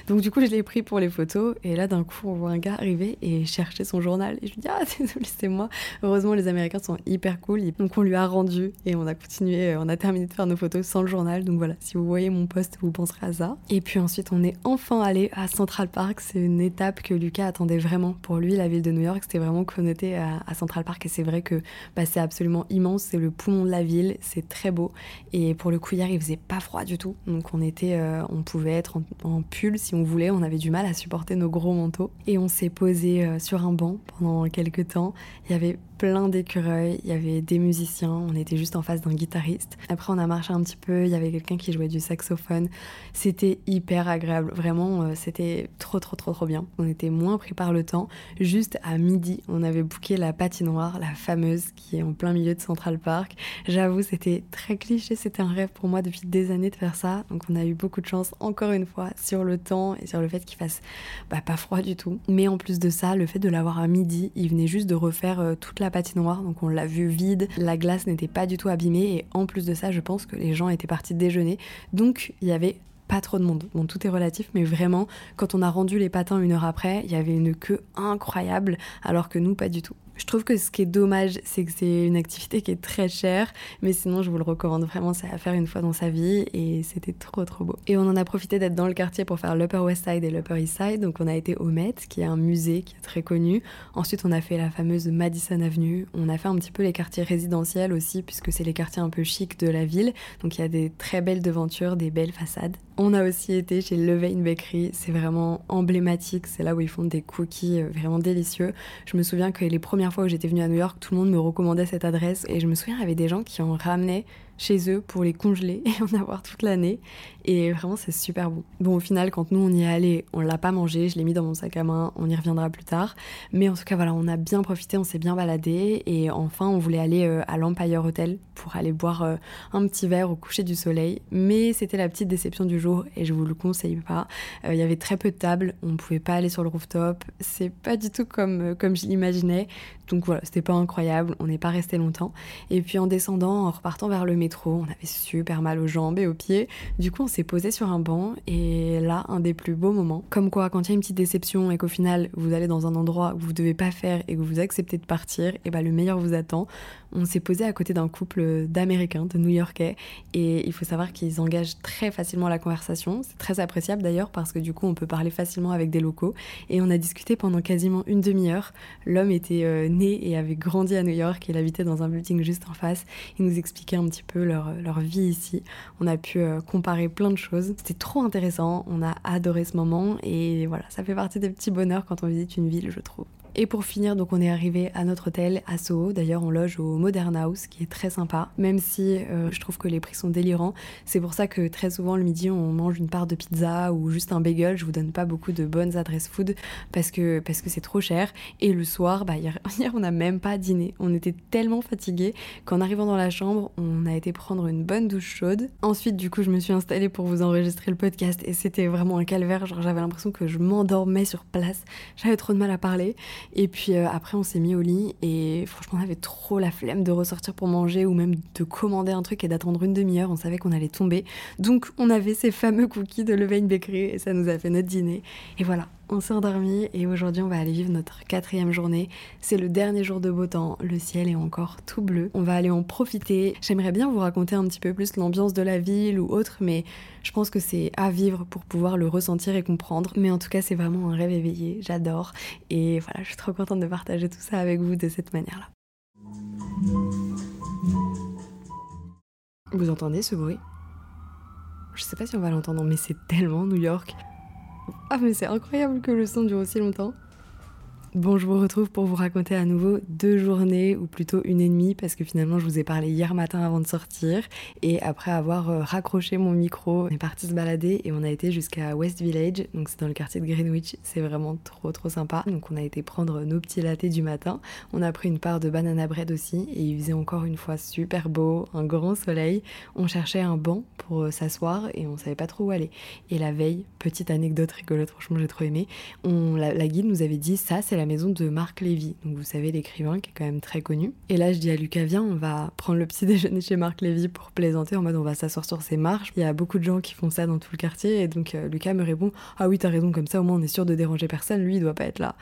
donc du coup, je l'ai pris pour les photos. Et là, d'un coup, on voit un gars arriver et chercher son journal. Et je lui dis, ah, désolé, c'est moi. Heureusement, les Américains sont hyper cool. Donc on lui a rendu et on a continué, euh, on a terminé de faire nos photos sans le journal. Donc voilà, si vous voyez mon post, vous penserez à ça. Et puis ensuite, on est enfin allé à Central Park. C'est une étape que Lucas attendait vraiment. Pour lui, la ville de New York, c'était vraiment connoté à, Central Park. Et c'est vrai que bah, c'est absolument immense. C'est le poumon de la ville. C'est très beau. Et pour le coup, hier, il faisait pas froid du tout. Donc on était, euh, on pouvait être en pull si on voulait. On avait du mal à supporter nos gros manteaux. Et on s'est posé euh, sur un banc pendant quelques temps. Il y avait plein d'écureuils, il y avait des musiciens, on était juste en face d'un guitariste. Après on a marché un petit peu, il y avait quelqu'un qui jouait du saxophone. C'était hyper agréable, vraiment euh, c'était trop trop trop trop bien. On était moins pris par le temps. Juste à midi, on avait booké la patinoire, la fameuse qui est en plein milieu de Central Park. J'avoue, c'était très cliché, c'était un rêve pour moi depuis des années de faire ça. Donc on a eu beaucoup de chance encore une fois sur le temps et sur le fait qu'il fasse bah, pas froid du tout. Mais en plus de ça, le fait de l'avoir à midi, il venait juste de refaire euh, toute la patinoire, donc on l'a vu vide, la glace n'était pas du tout abîmée et en plus de ça, je pense que les gens étaient partis déjeuner, donc il y avait pas trop de monde. Bon, tout est relatif, mais vraiment, quand on a rendu les patins une heure après, il y avait une queue incroyable, alors que nous, pas du tout. Je trouve que ce qui est dommage, c'est que c'est une activité qui est très chère, mais sinon je vous le recommande vraiment, c'est à faire une fois dans sa vie et c'était trop trop beau. Et on en a profité d'être dans le quartier pour faire l'Upper West Side et l'Upper East Side, donc on a été au Met, qui est un musée qui est très connu. Ensuite on a fait la fameuse Madison Avenue, on a fait un petit peu les quartiers résidentiels aussi, puisque c'est les quartiers un peu chics de la ville, donc il y a des très belles devantures, des belles façades. On a aussi été chez Levain Bakery, c'est vraiment emblématique, c'est là où ils font des cookies euh, vraiment délicieux. Je me souviens que les premières fois où j'étais venue à New York, tout le monde me recommandait cette adresse et je me souviens, il y avait des gens qui en ramenaient chez eux pour les congeler et en avoir toute l'année. Et vraiment, c'est super bon. Bon, au final, quand nous on y est allé, on l'a pas mangé, je l'ai mis dans mon sac à main, on y reviendra plus tard. Mais en tout cas, voilà, on a bien profité, on s'est bien baladé. Et enfin, on voulait aller euh, à l'Empire Hotel pour aller boire euh, un petit verre au coucher du soleil. Mais c'était la petite déception du jour et je vous le conseille pas. Euh, il y avait très peu de tables, on pouvait pas aller sur le rooftop. C'est pas du tout comme, comme je l'imaginais. Donc voilà, c'était pas incroyable, on n'est pas resté longtemps. Et puis en descendant, en repartant vers le on avait super mal aux jambes et aux pieds. Du coup, on s'est posé sur un banc et là, un des plus beaux moments. Comme quoi, quand il y a une petite déception et qu'au final, vous allez dans un endroit où vous devez pas faire et que vous acceptez de partir, et bah le meilleur vous attend. On s'est posé à côté d'un couple d'Américains, de New-Yorkais, et il faut savoir qu'ils engagent très facilement la conversation. C'est très appréciable d'ailleurs parce que du coup, on peut parler facilement avec des locaux. Et on a discuté pendant quasiment une demi-heure. L'homme était euh, né et avait grandi à New York. Il habitait dans un building juste en face. Il nous expliquait un petit peu leur, leur vie ici. On a pu euh, comparer plein de choses. C'était trop intéressant. On a adoré ce moment et voilà, ça fait partie des petits bonheurs quand on visite une ville, je trouve. Et pour finir, donc on est arrivé à notre hôtel à Soho. D'ailleurs, on loge au Modern House, qui est très sympa, même si euh, je trouve que les prix sont délirants. C'est pour ça que très souvent le midi, on mange une part de pizza ou juste un bagel. Je vous donne pas beaucoup de bonnes adresses food parce que parce que c'est trop cher. Et le soir, bah hier, on n'a même pas dîné. On était tellement fatigués qu'en arrivant dans la chambre, on a été prendre une bonne douche chaude. Ensuite, du coup, je me suis installée pour vous enregistrer le podcast et c'était vraiment un calvaire. Genre, j'avais l'impression que je m'endormais sur place. J'avais trop de mal à parler. Et puis euh, après, on s'est mis au lit et franchement, on avait trop la flemme de ressortir pour manger ou même de commander un truc et d'attendre une demi-heure. On savait qu'on allait tomber. Donc, on avait ces fameux cookies de Levain Bakery et ça nous a fait notre dîner. Et voilà, on s'est endormi et aujourd'hui on va aller vivre notre quatrième journée. C'est le dernier jour de beau temps, le ciel est encore tout bleu. On va aller en profiter. J'aimerais bien vous raconter un petit peu plus l'ambiance de la ville ou autre, mais je pense que c'est à vivre pour pouvoir le ressentir et comprendre. Mais en tout cas c'est vraiment un rêve éveillé, j'adore. Et voilà, je suis trop contente de partager tout ça avec vous de cette manière-là. Vous entendez ce bruit? Je sais pas si on va l'entendre, mais c'est tellement New York. Ah mais c'est incroyable que le son dure aussi longtemps. Bon, je vous retrouve pour vous raconter à nouveau deux journées, ou plutôt une et demie, parce que finalement je vous ai parlé hier matin avant de sortir, et après avoir euh, raccroché mon micro, on est parti se balader et on a été jusqu'à West Village, donc c'est dans le quartier de Greenwich, c'est vraiment trop trop sympa. Donc on a été prendre nos petits latés du matin, on a pris une part de banana bread aussi, et il faisait encore une fois super beau, un grand soleil. On cherchait un banc pour euh, s'asseoir et on savait pas trop où aller. Et la veille, petite anecdote rigolote, franchement j'ai trop aimé, on, la, la guide nous avait dit ça c'est la maison de Marc Lévy, donc vous savez l'écrivain qui est quand même très connu. Et là je dis à Lucas viens, on va prendre le petit déjeuner chez Marc Lévy pour plaisanter en mode on va s'asseoir sur ses marches. Il y a beaucoup de gens qui font ça dans tout le quartier et donc euh, Lucas me répond ah oui t'as raison comme ça au moins on est sûr de déranger personne, lui il doit pas être là.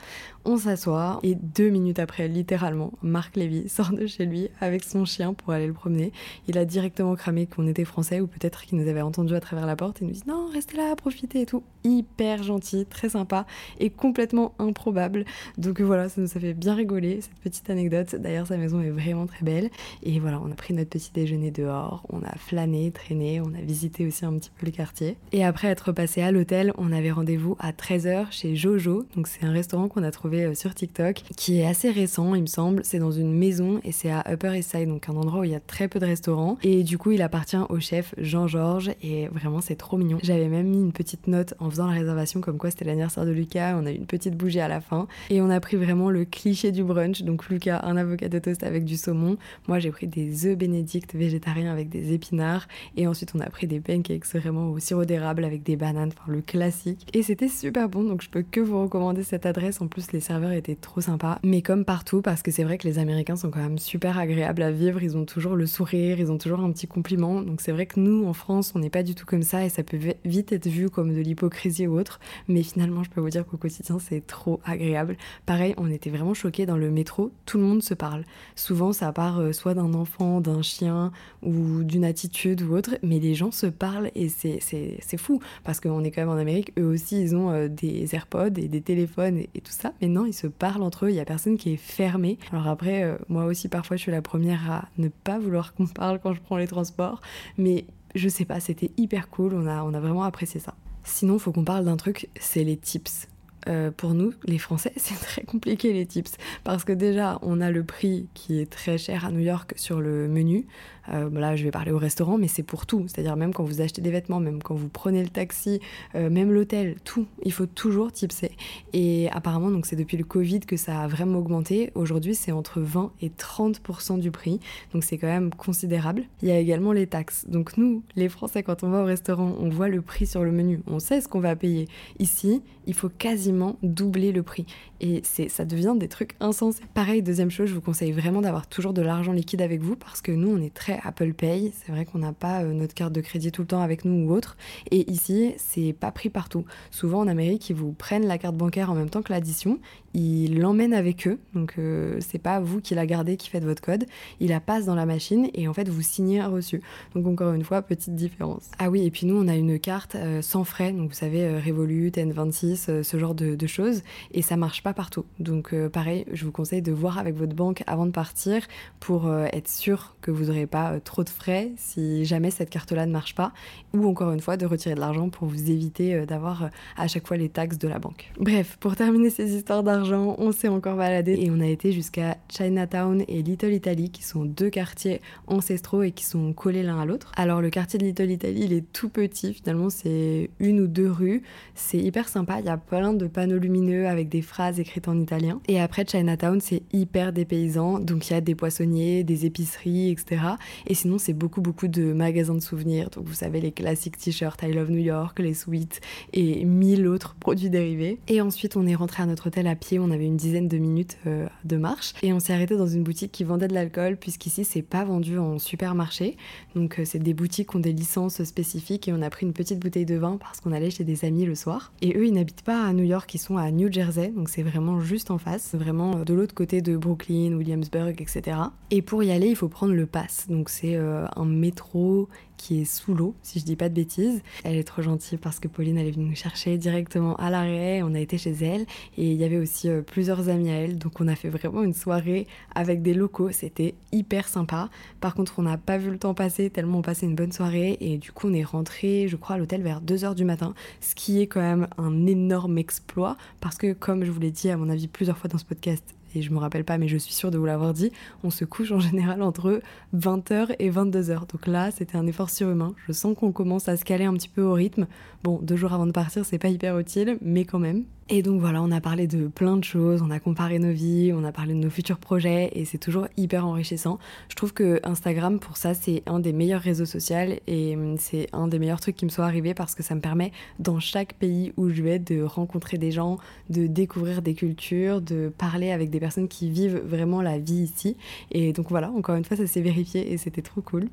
On s'assoit et deux minutes après littéralement Marc Lévy sort de chez lui avec son chien pour aller le promener. Il a directement cramé qu'on était français ou peut-être qu'il nous avait entendu à travers la porte et nous dit non restez là profitez et tout. Hyper gentil, très sympa et complètement improbable. Donc voilà, ça nous a fait bien rigoler, cette petite anecdote. D'ailleurs, sa maison est vraiment très belle. Et voilà, on a pris notre petit déjeuner dehors, on a flâné, traîné, on a visité aussi un petit peu le quartier. Et après être passé à l'hôtel, on avait rendez-vous à 13h chez Jojo. Donc c'est un restaurant qu'on a trouvé euh, sur TikTok, qui est assez récent, il me semble. C'est dans une maison et c'est à Upper East Side, donc un endroit où il y a très peu de restaurants. Et du coup, il appartient au chef Jean-Georges et vraiment, c'est trop mignon. J'avais même mis une petite note en faisant la réservation comme quoi c'était l'anniversaire de Lucas. On a eu une petite bougie à la fin et on a pris vraiment le cliché du brunch. Donc Lucas, un avocat de toast avec du saumon. Moi, j'ai pris des œufs bénédicts végétariens avec des épinards. Et ensuite, on a pris des pancakes vraiment au sirop d'érable avec des bananes, enfin le classique. Et c'était super bon, donc je peux que vous recommander cette adresse. En plus, les serveurs étaient trop sympas. Mais comme partout, parce que c'est vrai que les Américains sont quand même super agréables à vivre. Ils ont toujours le sourire, ils ont toujours un petit compliment. Donc c'est vrai que nous, en France, on n'est pas du tout comme ça et ça peut vite être vu comme de l'hypocrisie ou autre. Mais finalement, je peux vous dire qu'au quotidien, c'est trop agréable. Pareil, on était vraiment choqués dans le métro, tout le monde se parle. Souvent, ça part euh, soit d'un enfant, d'un chien ou d'une attitude ou autre, mais les gens se parlent et c'est fou parce qu'on est quand même en Amérique, eux aussi ils ont euh, des AirPods et des téléphones et, tout ça, mais non, ils se parlent entre eux, il y a personne qui est fermé. Alors après, euh, moi aussi parfois je suis la première à ne pas vouloir qu'on parle quand je prends les transports, mais je sais pas, c'était hyper cool, on a, on a vraiment apprécié ça. Sinon, faut qu'on parle d'un truc, c'est les tips. Euh, pour nous, les Français, c'est très compliqué les tips. Parce que déjà, on a le prix qui est très cher à New York sur le menu. Euh, là, je vais parler au restaurant, mais c'est pour tout. C'est-à-dire même quand vous achetez des vêtements, même quand vous prenez le taxi, euh, même l'hôtel, tout. Il faut toujours tipser. Et apparemment, donc c'est depuis le Covid que ça a vraiment augmenté. Aujourd'hui, c'est entre 20 et 30% du prix. Donc c'est quand même considérable. Il y a également les taxes. Donc nous, les Français, quand on va au restaurant, on voit le prix sur le menu. On sait ce qu'on va payer. Ici, il faut quasiment doubler le prix. Et c'est, ça devient des trucs insensés. Pareil, deuxième chose, je vous conseille vraiment d'avoir toujours de l'argent liquide avec vous parce que nous, on est très Apple Pay. C'est vrai qu'on n'a pas euh, notre carte de crédit tout le temps avec nous ou autre. Et ici, c'est pas pris partout. Souvent en Amérique, ils vous prennent la carte bancaire en même temps que l'addition. Ils l'emmènent avec eux. Donc euh, c'est pas vous qui la gardez qui faites votre code. Ils la passent dans la machine et en fait vous signez un reçu. Donc encore une fois, petite différence. Ah oui, et puis nous on a une carte euh, sans frais. Donc vous savez, Revolut, N26, ce genre de, choses. Et ça marche pas partout. Donc pareil, je vous conseille de voir avec votre banque avant de partir pour être sûr que vous n'aurez pas euh, trop de frais si jamais cette carte-là ne marche pas, ou encore une fois de retirer de l'argent pour vous éviter euh, d'avoir euh, à chaque fois les taxes de la banque. Bref, pour terminer ces histoires d'argent, on s'est encore baladé et on a été jusqu'à Chinatown et Little Italy qui sont deux quartiers ancestraux et qui sont collés l'un à l'autre. Alors le quartier de Little Italy il est tout petit finalement c'est une ou deux rues, c'est hyper sympa, il y a plein de panneaux lumineux avec des phrases écrites en italien. Et après Chinatown c'est hyper dépaysant donc il y a des poissonniers, des épiceries etc. Et sinon c'est beaucoup beaucoup de magasins de souvenirs donc vous savez les classiques t-shirts I Love New York, les sweets et mille autres produits dérivés. Et ensuite on est rentré à notre hôtel à pied, on avait une dizaine de minutes euh, de marche et on s'est arrêté dans une boutique qui vendait de l'alcool puisqu'ici c'est pas vendu en supermarché. Donc euh, c'est des boutiques qui ont des licences spécifiques et on a pris une petite bouteille de vin parce qu'on allait chez des amis le soir. Et eux ils n'habitent pas à New York, ils sont à New Jersey donc c'est vraiment juste en face, vraiment euh, de l'autre côté de Brooklyn, Williamsburg, etc. Et pour y aller il faut prendre le pass. Donc c'est un métro qui est sous l'eau, si je dis pas de bêtises. Elle est trop gentille parce que Pauline, elle est venue nous chercher directement à l'arrêt. On a été chez elle et il y avait aussi euh, plusieurs amis à elle. Donc on a fait vraiment une soirée avec des locaux. C'était hyper sympa. Par contre, on n'a pas vu le temps passer tellement on passait une bonne soirée et du coup, on est rentré, je crois, à l'hôtel vers 2h du matin, ce qui est quand même un énorme exploit parce que, comme je vous l'ai dit, à mon avis, plusieurs fois dans ce podcast, et je me rappelle pas, mais je suis sûre de vous l'avoir dit, on se couche en général entre 20h et 22h. Donc là, c'était un effort surhumain. Je sens qu'on commence à se caler un petit peu au rythme. Bon, deux jours avant de partir, c'est pas hyper utile, mais quand même. Et donc voilà, on a parlé de plein de choses, on a comparé nos vies, on a parlé de nos futurs projets et c'est toujours hyper enrichissant. Je trouve que Instagram pour ça c'est un des meilleurs réseaux sociaux et c'est un des meilleurs trucs qui me soit arrivé parce que ça me permet dans chaque pays où je vais de rencontrer des gens, de découvrir des cultures, de parler avec des personnes qui vivent vraiment la vie ici. Et donc voilà, encore une fois ça s'est vérifié et c'était trop cool.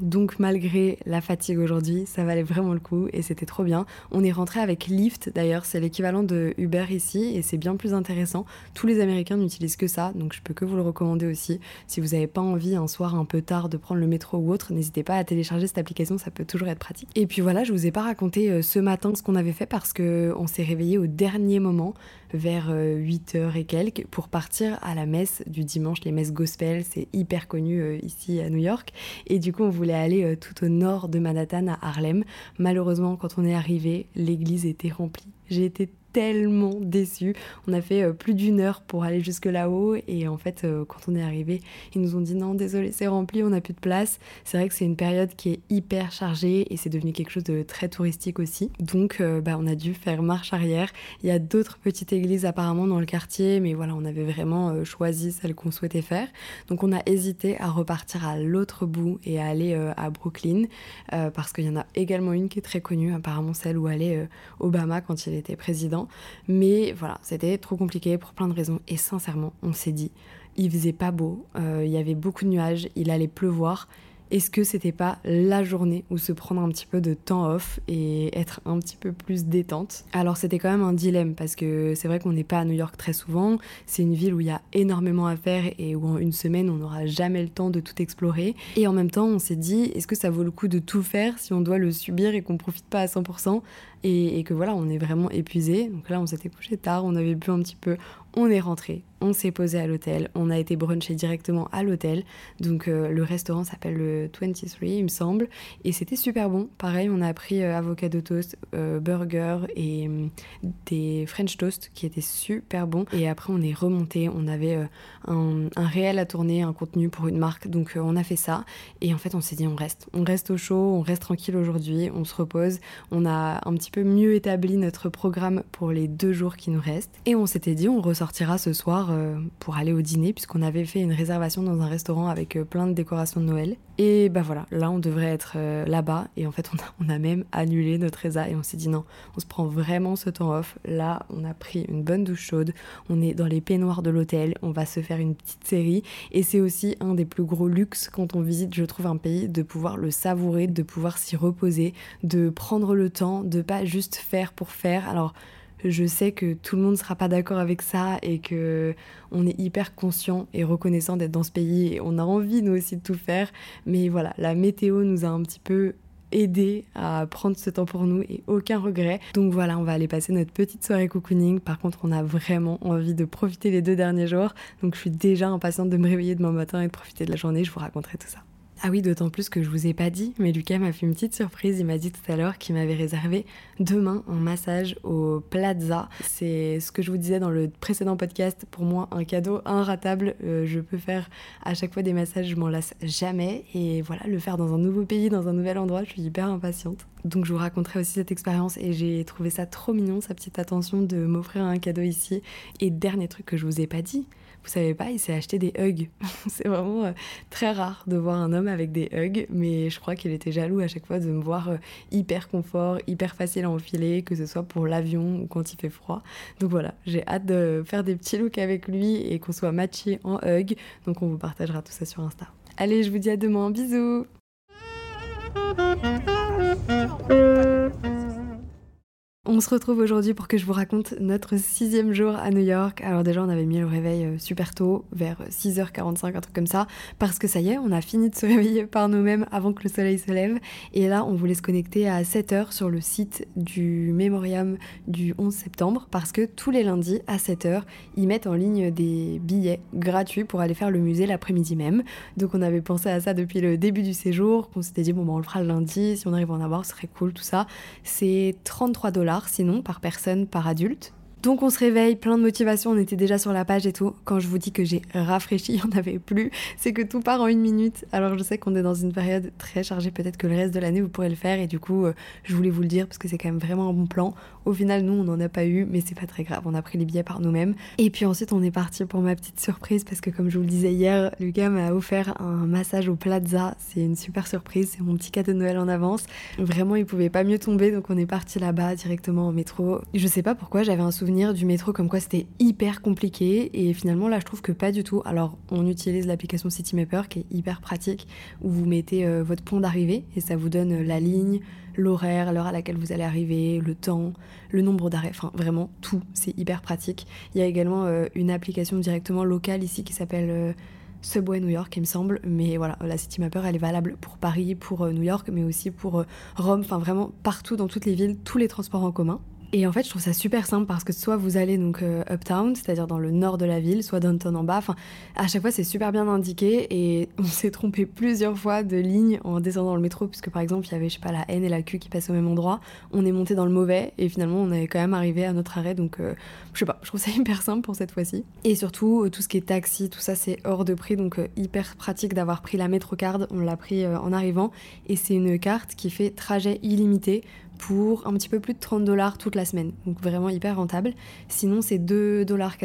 Donc malgré la fatigue aujourd'hui, ça valait vraiment le coup et c'était trop bien. On est rentré avec Lyft d'ailleurs, c'est l'équivalent de Uber ici et c'est bien plus intéressant. Tous les Américains n'utilisent que ça, donc je peux que vous le recommander aussi. Si vous n'avez pas envie un soir un peu tard de prendre le métro ou autre, n'hésitez pas à télécharger cette application, ça peut toujours être pratique. Et puis voilà, je vous ai pas raconté euh, ce matin ce qu'on avait fait parce que on s'est réveillé au dernier moment vers 8h euh, et quelques pour partir à la messe du dimanche, les messes gospel, c'est hyper connu euh, ici à New York. Et du coup, on voulait aller euh, tout au nord de Manhattan, à Harlem. Malheureusement, quand on est arrivé, l'église était remplie. J'ai été tellement déçus. On a fait euh, plus d'une heure pour aller jusque là-haut et en fait euh, quand on est arrivé, ils nous ont dit non désolé c'est rempli, on n'a plus de place. C'est vrai que c'est une période qui est hyper chargée et c'est devenu quelque chose de très touristique aussi. Donc euh, bah, on a dû faire marche arrière. Il y a d'autres petites églises apparemment dans le quartier mais voilà on avait vraiment choisi celle qu'on souhaitait faire. Donc on a hésité à repartir à l'autre bout et à aller à Brooklyn parce qu'il y en a également une qui est très connue, apparemment celle où allait Obama quand il était président mais voilà, c'était trop compliqué pour plein de raisons. Et sincèrement, on s'est dit, il faisait pas beau, euh, il y avait beaucoup de nuages, il allait pleuvoir. Est-ce que c'était pas la journée où se prendre un petit peu de temps off et être un petit peu plus détente? Alors c'était quand même un dilemme parce que c'est vrai qu'on n'est pas à New York très souvent, c'est une ville où il y a énormément à faire et où en une semaine on n'aura jamais le temps de tout explorer. Et en même temps on s'est dit est-ce que ça vaut le coup de tout faire si on doit le subir et qu'on profite pas à 100% et, que voilà on est vraiment épuisé. Donc là on s'était couché tard, on avait bu un petit peu, on est rentré, on s'est posé à l'hôtel, on a été brunché directement à l'hôtel. Donc euh, le restaurant s'appelle le 23, il me semble, et c'était super bon. Pareil, on a pris euh, avocado toast, euh, burger et hum, des French toast qui étaient super bons. Et après, on est remonté, on avait un, un, réel à tourner, un contenu pour une marque, donc on a fait ça. Et en fait, on s'est dit, on reste, on reste au chaud, on reste tranquille aujourd'hui, on se repose. On a un petit peu mieux établi notre programme pour les deux jours qui nous restent. Et on s'était dit, on sortira ce soir euh, pour aller au dîner, puisqu'on avait fait une réservation dans un restaurant avec euh, plein de décorations de Noël. Et bah voilà, là on devrait être euh, là-bas. Et en fait, on a, on a même annulé notre résa et on s'est dit non, on se prend vraiment ce temps off. Là, on a pris une bonne douche chaude, on est dans les peignoirs de l'hôtel, on va se faire une petite série. Et c'est aussi un des plus gros luxes quand on visite, je trouve, un pays, de pouvoir le savourer, de pouvoir s'y reposer, de prendre le temps, de pas juste faire pour faire. Alors, je sais que tout le monde ne sera pas d'accord avec ça et que on est hyper conscient et reconnaissant d'être dans ce pays et on a envie nous aussi de tout faire. Mais voilà, la météo nous a un petit peu aidé à prendre ce temps pour nous et aucun regret. Donc voilà, on va aller passer notre petite soirée cocooning. Par contre, on a vraiment envie de profiter les deux derniers jours. Donc je suis déjà impatiente de me réveiller demain matin et de profiter de la journée. Je vous raconterai tout ça. Ah oui, d'autant plus que je vous ai pas dit, mais Lucas m'a fait une petite surprise. Il m'a dit tout à l'heure qu'il m'avait réservé demain un massage au Plaza. C'est ce que je vous disais dans le précédent podcast. Pour moi, un cadeau inratable. Euh, je peux faire à chaque fois des massages, je m'en lasse jamais. Et voilà, le faire dans un nouveau pays, dans un nouvel endroit, je suis hyper impatiente. Donc je vous raconterai aussi cette expérience et j'ai trouvé ça trop mignon, sa petite attention de m'offrir un cadeau ici. Et dernier truc que je vous ai pas dit, vous savez pas, il s'est acheté des hugs. c'est vraiment euh, très rare de voir un homme avec des hugs, mais je crois qu'il était jaloux à chaque fois de me voir euh, hyper confort, hyper facile à enfiler, que ce soit pour l'avion ou quand il fait froid. Donc voilà, j'ai hâte de faire des petits looks avec lui et qu'on soit matchés en hug. Donc on vous partagera tout ça sur Insta. Allez, je vous dis à demain, bisous on se retrouve aujourd'hui pour que je vous raconte notre sixième jour à New York. Alors déjà, on avait mis le réveil euh, super tôt, vers 6h45, un truc comme ça, parce que ça y est, on a fini de se réveiller par nous-mêmes avant que le soleil se lève. Et là, on voulait se connecter à 7h sur le site du Mémoriam du 11 septembre, parce que tous les lundis à 7h, ils mettent en ligne des billets gratuits pour aller faire le musée l'après-midi même. Donc on avait pensé à ça depuis le début du séjour, qu'on s'était dit, bon, ben, on le fera le lundi, si on arrive à en avoir, ce serait cool, tout ça. C'est 33 dollars sinon par personne, par adulte. Donc on se réveille, plein de motivation, on était déjà sur la page et tout. Quand je vous dis que j'ai rafraîchi, il n'y en avait plus, c'est que tout part en une minute. Alors je sais qu'on est dans une période très chargée, peut-être que le reste de l'année vous pourrez le faire et du coup euh, je voulais vous le dire parce que c'est quand même vraiment un bon plan. Au final nous on n'en a pas eu mais c'est pas très grave, on a pris les billets par nous-mêmes. Et puis ensuite on est parti pour ma petite surprise parce que comme je vous le disais hier, Lucas m'a offert un massage au Plaza. C'est une super surprise, c'est mon petit cadeau de Noël en avance. Vraiment il pouvait pas mieux tomber donc on est parti là-bas directement en métro. Je sais pas pourquoi j'avais un souvenir du métro comme quoi c'était hyper compliqué et finalement là je trouve que pas du tout. Alors on utilise l'application CityMapper qui est hyper pratique où vous mettez euh, votre point d'arrivée et ça vous donne euh, la ligne, l'horaire, l'heure à laquelle vous allez arriver, le temps, le nombre d'arrêts, enfin vraiment tout, c'est hyper pratique. Il y a également euh, une application directement locale ici qui s'appelle Subway New York, il me semble. Mais voilà, la City Mapper, elle est valable pour Paris, pour New York, mais aussi pour Rome, enfin vraiment partout dans toutes les villes, tous les transports en commun. Et en fait, je trouve ça super simple parce que soit vous allez donc euh, uptown, c'est-à-dire dans le nord de la ville, soit downtown en bas. Enfin, à chaque fois, c'est super bien indiqué et on s'est trompé plusieurs fois de ligne en descendant le métro, puisque par exemple, il y avait, je sais pas, la N et la Q qui passaient au même endroit. On est monté dans le mauvais et finalement, on est quand même arrivé à notre arrêt. Donc, euh, je sais pas, je trouve ça hyper simple pour cette fois-ci. Et surtout, euh, tout ce qui est taxi, tout ça, c'est hors de prix, donc hyper pratique d'avoir pris la Metrocard. On l'a pris en arrivant et c'est une carte qui fait trajet illimité pour un petit peu plus de 30 dollars toute la semaine. Donc vraiment hyper rentable. Sinon, c'est 2,90 dollars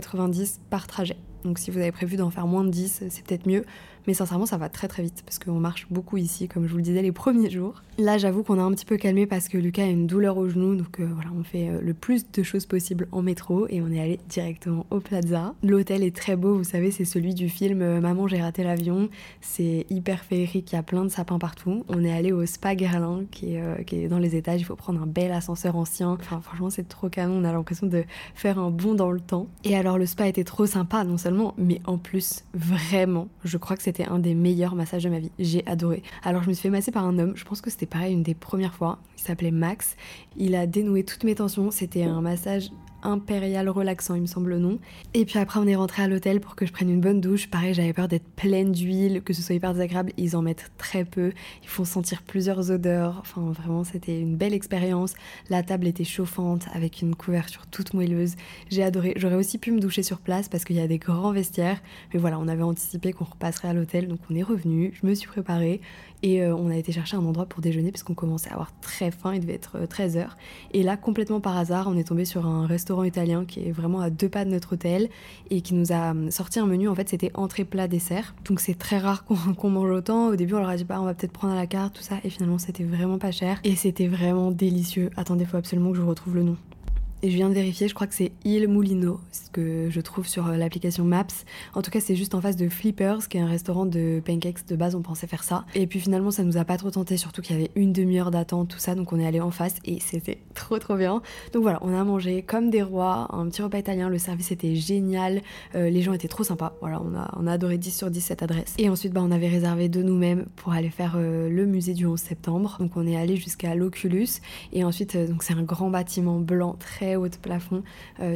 par trajet. Donc si vous avez prévu d'en faire moins de 10, c'est peut-être mieux. Mais sincèrement, ça va très très vite parce qu'on marche beaucoup ici, comme je vous le disais, les premiers jours. Là, j'avoue qu'on a un petit peu calmé parce que Lucas a une douleur au genou. Donc euh, voilà, on fait euh, le plus de choses possible en métro et on est allé directement au Plaza. L'hôtel est très beau, vous savez, c'est celui du film euh, Maman, j'ai raté l'avion. C'est hyper féerique, il y a plein de sapins partout. On est allé au Spa Guerlain qui est, qui est dans les étages. Il faut prendre un bel ascenseur ancien. Enfin, franchement, c'est trop canon. On a l'impression de faire un bond dans le temps. Et alors, le spa était trop sympa, non seulement, mais en plus, vraiment, je crois que c'était c'était un des meilleurs massages de ma vie. J'ai adoré. Alors je me suis fait masser par un homme, je pense que c'était pareil une des premières fois. Il s'appelait Max. Il a dénoué toutes mes tensions. C'était un massage impérial relaxant, il me semble non. Et puis après, on est rentré à l'hôtel pour que je prenne une bonne douche. Pareil, j'avais peur d'être pleine d'huile, que ce soit hyper désagréable. Ils en mettent très peu. Ils font sentir plusieurs odeurs. Enfin, vraiment, c'était une belle expérience. La table était chauffante avec une couverture toute moelleuse. J'ai adoré. J'aurais aussi pu me doucher sur place parce qu'il y a des grands vestiaires. Mais voilà, on avait anticipé qu'on repasserait à l'hôtel, donc on est revenu. Je me suis préparée et euh, on a été chercher un endroit pour déjeuner parce qu'on commençait à avoir très faim. Il devait être 13h. Euh, et là, complètement par hasard, on est tombé sur un restaurant italien qui est vraiment à deux pas de notre hôtel et qui nous a hum, sorti un menu. En fait, c'était entrée, plat, dessert. Donc c'est très rare qu'on mange autant. Au début, on leur a dit, bah, on va peut-être prendre à la carte, tout ça. Et finalement, c'était vraiment pas cher. Et c'était vraiment délicieux. Attendez, faut absolument que je retrouve le nom. Et je viens de vérifier, je crois que c'est Il Moulino, ce que je trouve sur euh, l'application Maps. En tout cas, c'est juste en face de Flippers, qui est un restaurant de pancakes. De base, on pensait faire ça. Et puis finalement, ça nous a pas trop tenté, surtout qu'il y avait une demi-heure d'attente, tout ça. Donc on est allé en face et c'était trop trop bien. Donc voilà, on a mangé comme des rois, un petit repas italien. Le service était génial. Euh, les gens étaient trop sympas. Voilà, on a, on a adoré 10 sur 10 cette adresse. Et ensuite, bah, on avait réservé de nous-mêmes pour aller faire euh, le musée du 11 septembre. Donc on est allé jusqu'à l'Oculus. Et ensuite, donc c'est un grand bâtiment blanc très très haut plafond.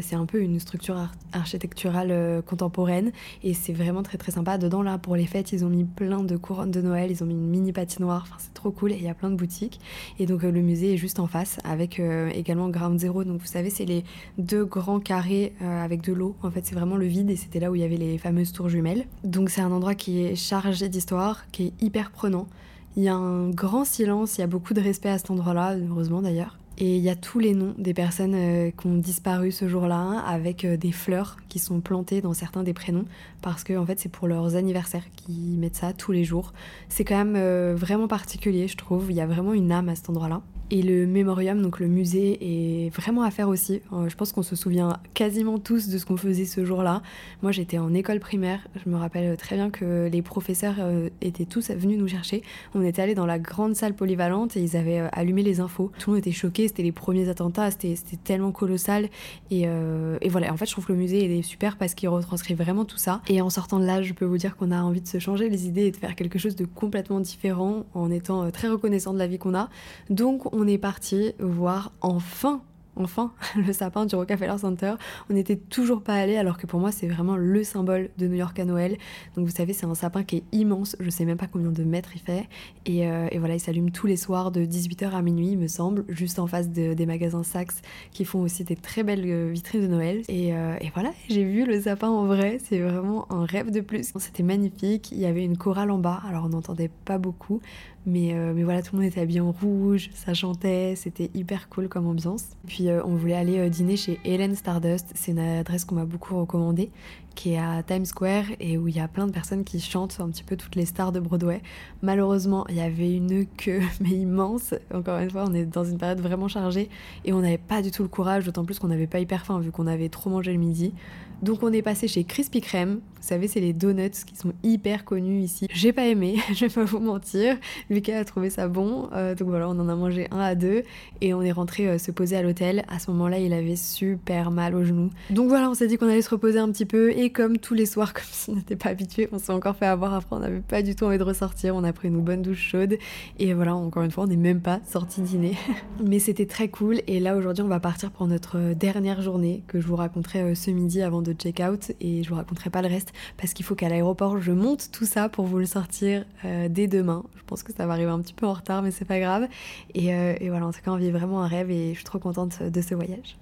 c'est un peu une structure architecturale contemporaine et c'est vraiment très très sympa. Dedans là pour les fêtes ils ont mis plein de couronnes de Noël, ils ont mis une mini patinoire, enfin, c'est trop cool et il y a plein de boutiques. Et donc le musée est juste en face avec également Ground Zero. Donc vous savez c'est les deux grands carrés avec de l'eau. En fait c'est vraiment le vide et c'était là où il y avait les fameuses tours jumelles. Donc c'est un endroit qui est chargé d'histoire, qui est hyper prenant. Il y a un grand silence, il y a beaucoup de respect à cet endroit-là, heureusement d'ailleurs. Et il y a tous les noms des personnes euh, qui ont disparu ce jour-là, avec euh, des fleurs qui sont plantées dans certains des prénoms, parce que en fait c'est pour leurs anniversaires qu'ils mettent ça tous les jours. C'est quand même euh, vraiment particulier, je trouve. Il y a vraiment une âme à cet endroit-là. Et le mémorium, donc le musée, est vraiment à faire aussi. Je pense qu'on se souvient quasiment tous de ce qu'on faisait ce jour-là. Moi, j'étais en école primaire. Je me rappelle très bien que les professeurs étaient tous venus nous chercher. On était allés dans la grande salle polyvalente et ils avaient allumé les infos. Tout le monde était choqué. C'était les premiers attentats. C'était tellement colossal. Et, et, voilà. En fait, je trouve que le musée est super parce qu'il retranscrit vraiment tout ça. Et en sortant de là, je peux vous dire qu'on a envie de se changer les idées et de faire quelque chose de complètement différent en étant très reconnaissant de la vie qu'on a. Donc, on est parti voir enfin enfin le sapin du Rockefeller Center. On n'était toujours pas allé alors que pour moi c'est vraiment le symbole de New York à Noël. Donc vous savez c'est un sapin qui est immense, je sais même pas combien de mètres il fait. Et, euh, voilà il s'allume tous les soirs de 18h à minuit il me semble, juste en face des magasins Saks qui font aussi des très belles euh, vitrines de Noël. Et, euh, et voilà j'ai vu le sapin en vrai, c'est vraiment un rêve de plus. C'était magnifique, il y avait une chorale en bas, alors on n'entendait pas beaucoup, mais, euh, mais voilà, tout le monde était habillé en rouge, ça chantait, c'était hyper cool comme ambiance. Puis euh, on voulait aller euh, dîner chez Helen Stardust, c'est une adresse qu'on m'a beaucoup recommandée, qui est à Times Square et où il y a plein de personnes qui chantent un petit peu toutes les stars de Broadway. Malheureusement, il y avait une queue, mais immense. Encore une fois, on est dans une période vraiment chargée et on n'avait pas du tout le courage, d'autant plus qu'on n'avait pas hyper faim vu qu'on avait trop mangé le midi. Donc on est passé chez Krispy Kreme. Vous savez, c'est les donuts qui sont hyper connus ici. J'ai pas aimé, je vais pas vous mentir. Lucas a trouvé ça bon. Euh, donc voilà, on en a mangé un à deux et on est rentré euh, se poser à l'hôtel. À ce moment-là, il avait super mal au genou. Donc voilà, on s'est dit qu'on allait se reposer un petit peu et comme tous les soirs, comme si on n'était pas habitué, on s'est encore fait avoir. Après, on n'avait pas du tout envie de ressortir. On a pris une bonne douche chaude et voilà, encore une fois, on n'est même pas sorti dîner. Mais c'était très cool et là aujourd'hui, on va partir pour notre euh, dernière journée que je vous raconterai ce midi avant de check-out et je vous raconterai pas le reste parce qu'il faut qu'à l'aéroport je monte tout ça pour vous le sortir euh, dès demain. Je pense que ça va arriver un petit peu en retard mais c'est pas grave. Et, euh, et voilà, en tout cas on vit vraiment un rêve et je suis trop contente de ce voyage.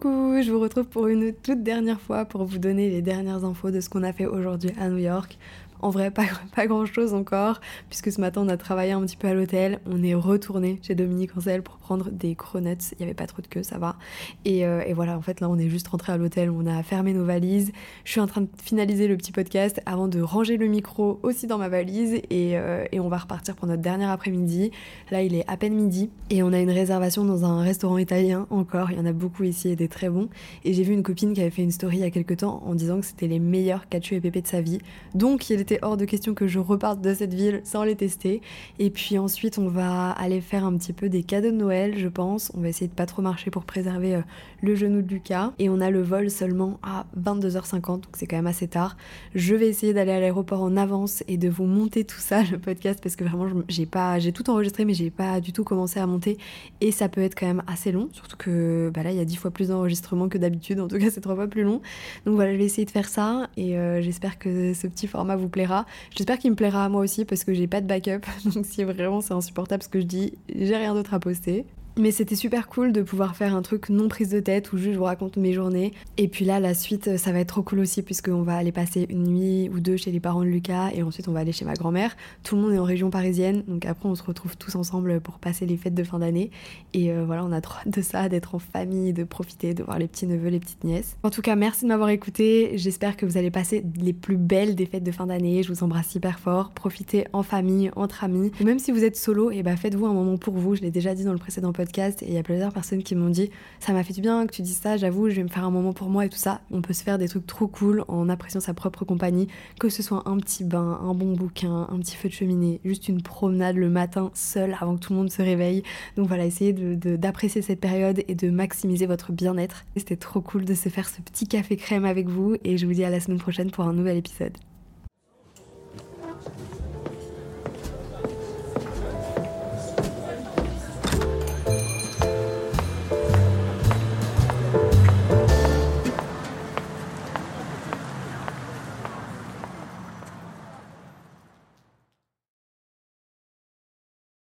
Coucou, je vous retrouve pour une toute dernière fois pour vous donner les dernières infos de ce qu'on a fait aujourd'hui à New York. En vrai, pas, pas grand chose encore, puisque ce matin on a travaillé un petit peu à l'hôtel. On est retourné chez Dominique Ancel pour prendre des cronuts. Il n'y avait pas trop de queue, ça va. Et, euh, et, voilà, en fait, là on est juste rentré à l'hôtel. On a fermé nos valises. Je suis en train de finaliser le petit podcast avant de ranger le micro aussi dans ma valise. Et, euh, et on va repartir pour notre dernier après-midi. Là, il est à peine midi. Et on a une réservation dans un restaurant italien encore. Il y en a beaucoup ici et des très bons. Et j'ai vu une copine qui avait fait une story il y a quelques temps en disant que c'était les meilleurs cacio et pépé de sa vie. Donc il était hors de question que je reparte de cette ville sans les tester. Et puis ensuite, on va aller faire un petit peu des cadeaux de Noël, je pense. On va essayer de pas trop marcher pour préserver euh, le genou de Lucas. Et on a le vol seulement à 22h50, donc c'est quand même assez tard. Je vais essayer d'aller à l'aéroport en avance et de vous monter tout ça, le podcast, parce que vraiment, j'ai pas, j'ai tout enregistré, mais j'ai pas du tout commencé à monter. Et ça peut être quand même assez long, surtout que bah là, il y a 10 fois plus d'enregistrement que d'habitude. En tout cas, c'est trois fois plus long. Donc voilà, je vais essayer de faire ça et euh, j'espère que ce petit format vous J'espère qu'il me plaira à moi aussi parce que j'ai pas de backup. Donc si vraiment c'est insupportable ce que je dis, j'ai rien d'autre à poster. Mais c'était super cool de pouvoir faire un truc non prise de tête où juste je vous raconte mes journées. Et puis là, la suite, ça va être trop cool aussi puisqu'on va aller passer une nuit ou deux chez les parents de Lucas et ensuite on va aller chez ma grand-mère. Tout le monde est en région parisienne, donc après on se retrouve tous ensemble pour passer les fêtes de fin d'année. Et euh, voilà, on a trop hâte de ça, d'être en famille, de profiter, de voir les petits neveux, les petites nièces. En tout cas, merci de m'avoir écouté. J'espère que vous allez passer les plus belles des fêtes de fin d'année. Je vous embrasse hyper fort. Profitez en famille, entre amis. Même si vous êtes solo, et eh bah ben, faites-vous un moment pour vous. Je l'ai déjà dit dans le précédent podcast et il y a plusieurs personnes qui m'ont dit ça m'a fait du bien que tu dises ça, j'avoue, je vais me faire un moment pour moi et tout ça. On peut se faire des trucs trop cool en appréciant sa propre compagnie, que ce soit un petit bain, un bon bouquin, un petit feu de cheminée, juste une promenade le matin seul avant que tout le monde se réveille. Donc voilà, essayez d'apprécier cette période et de maximiser votre bien-être. C'était trop cool de se faire ce petit café crème avec vous et je vous dis à la semaine prochaine pour un nouvel épisode.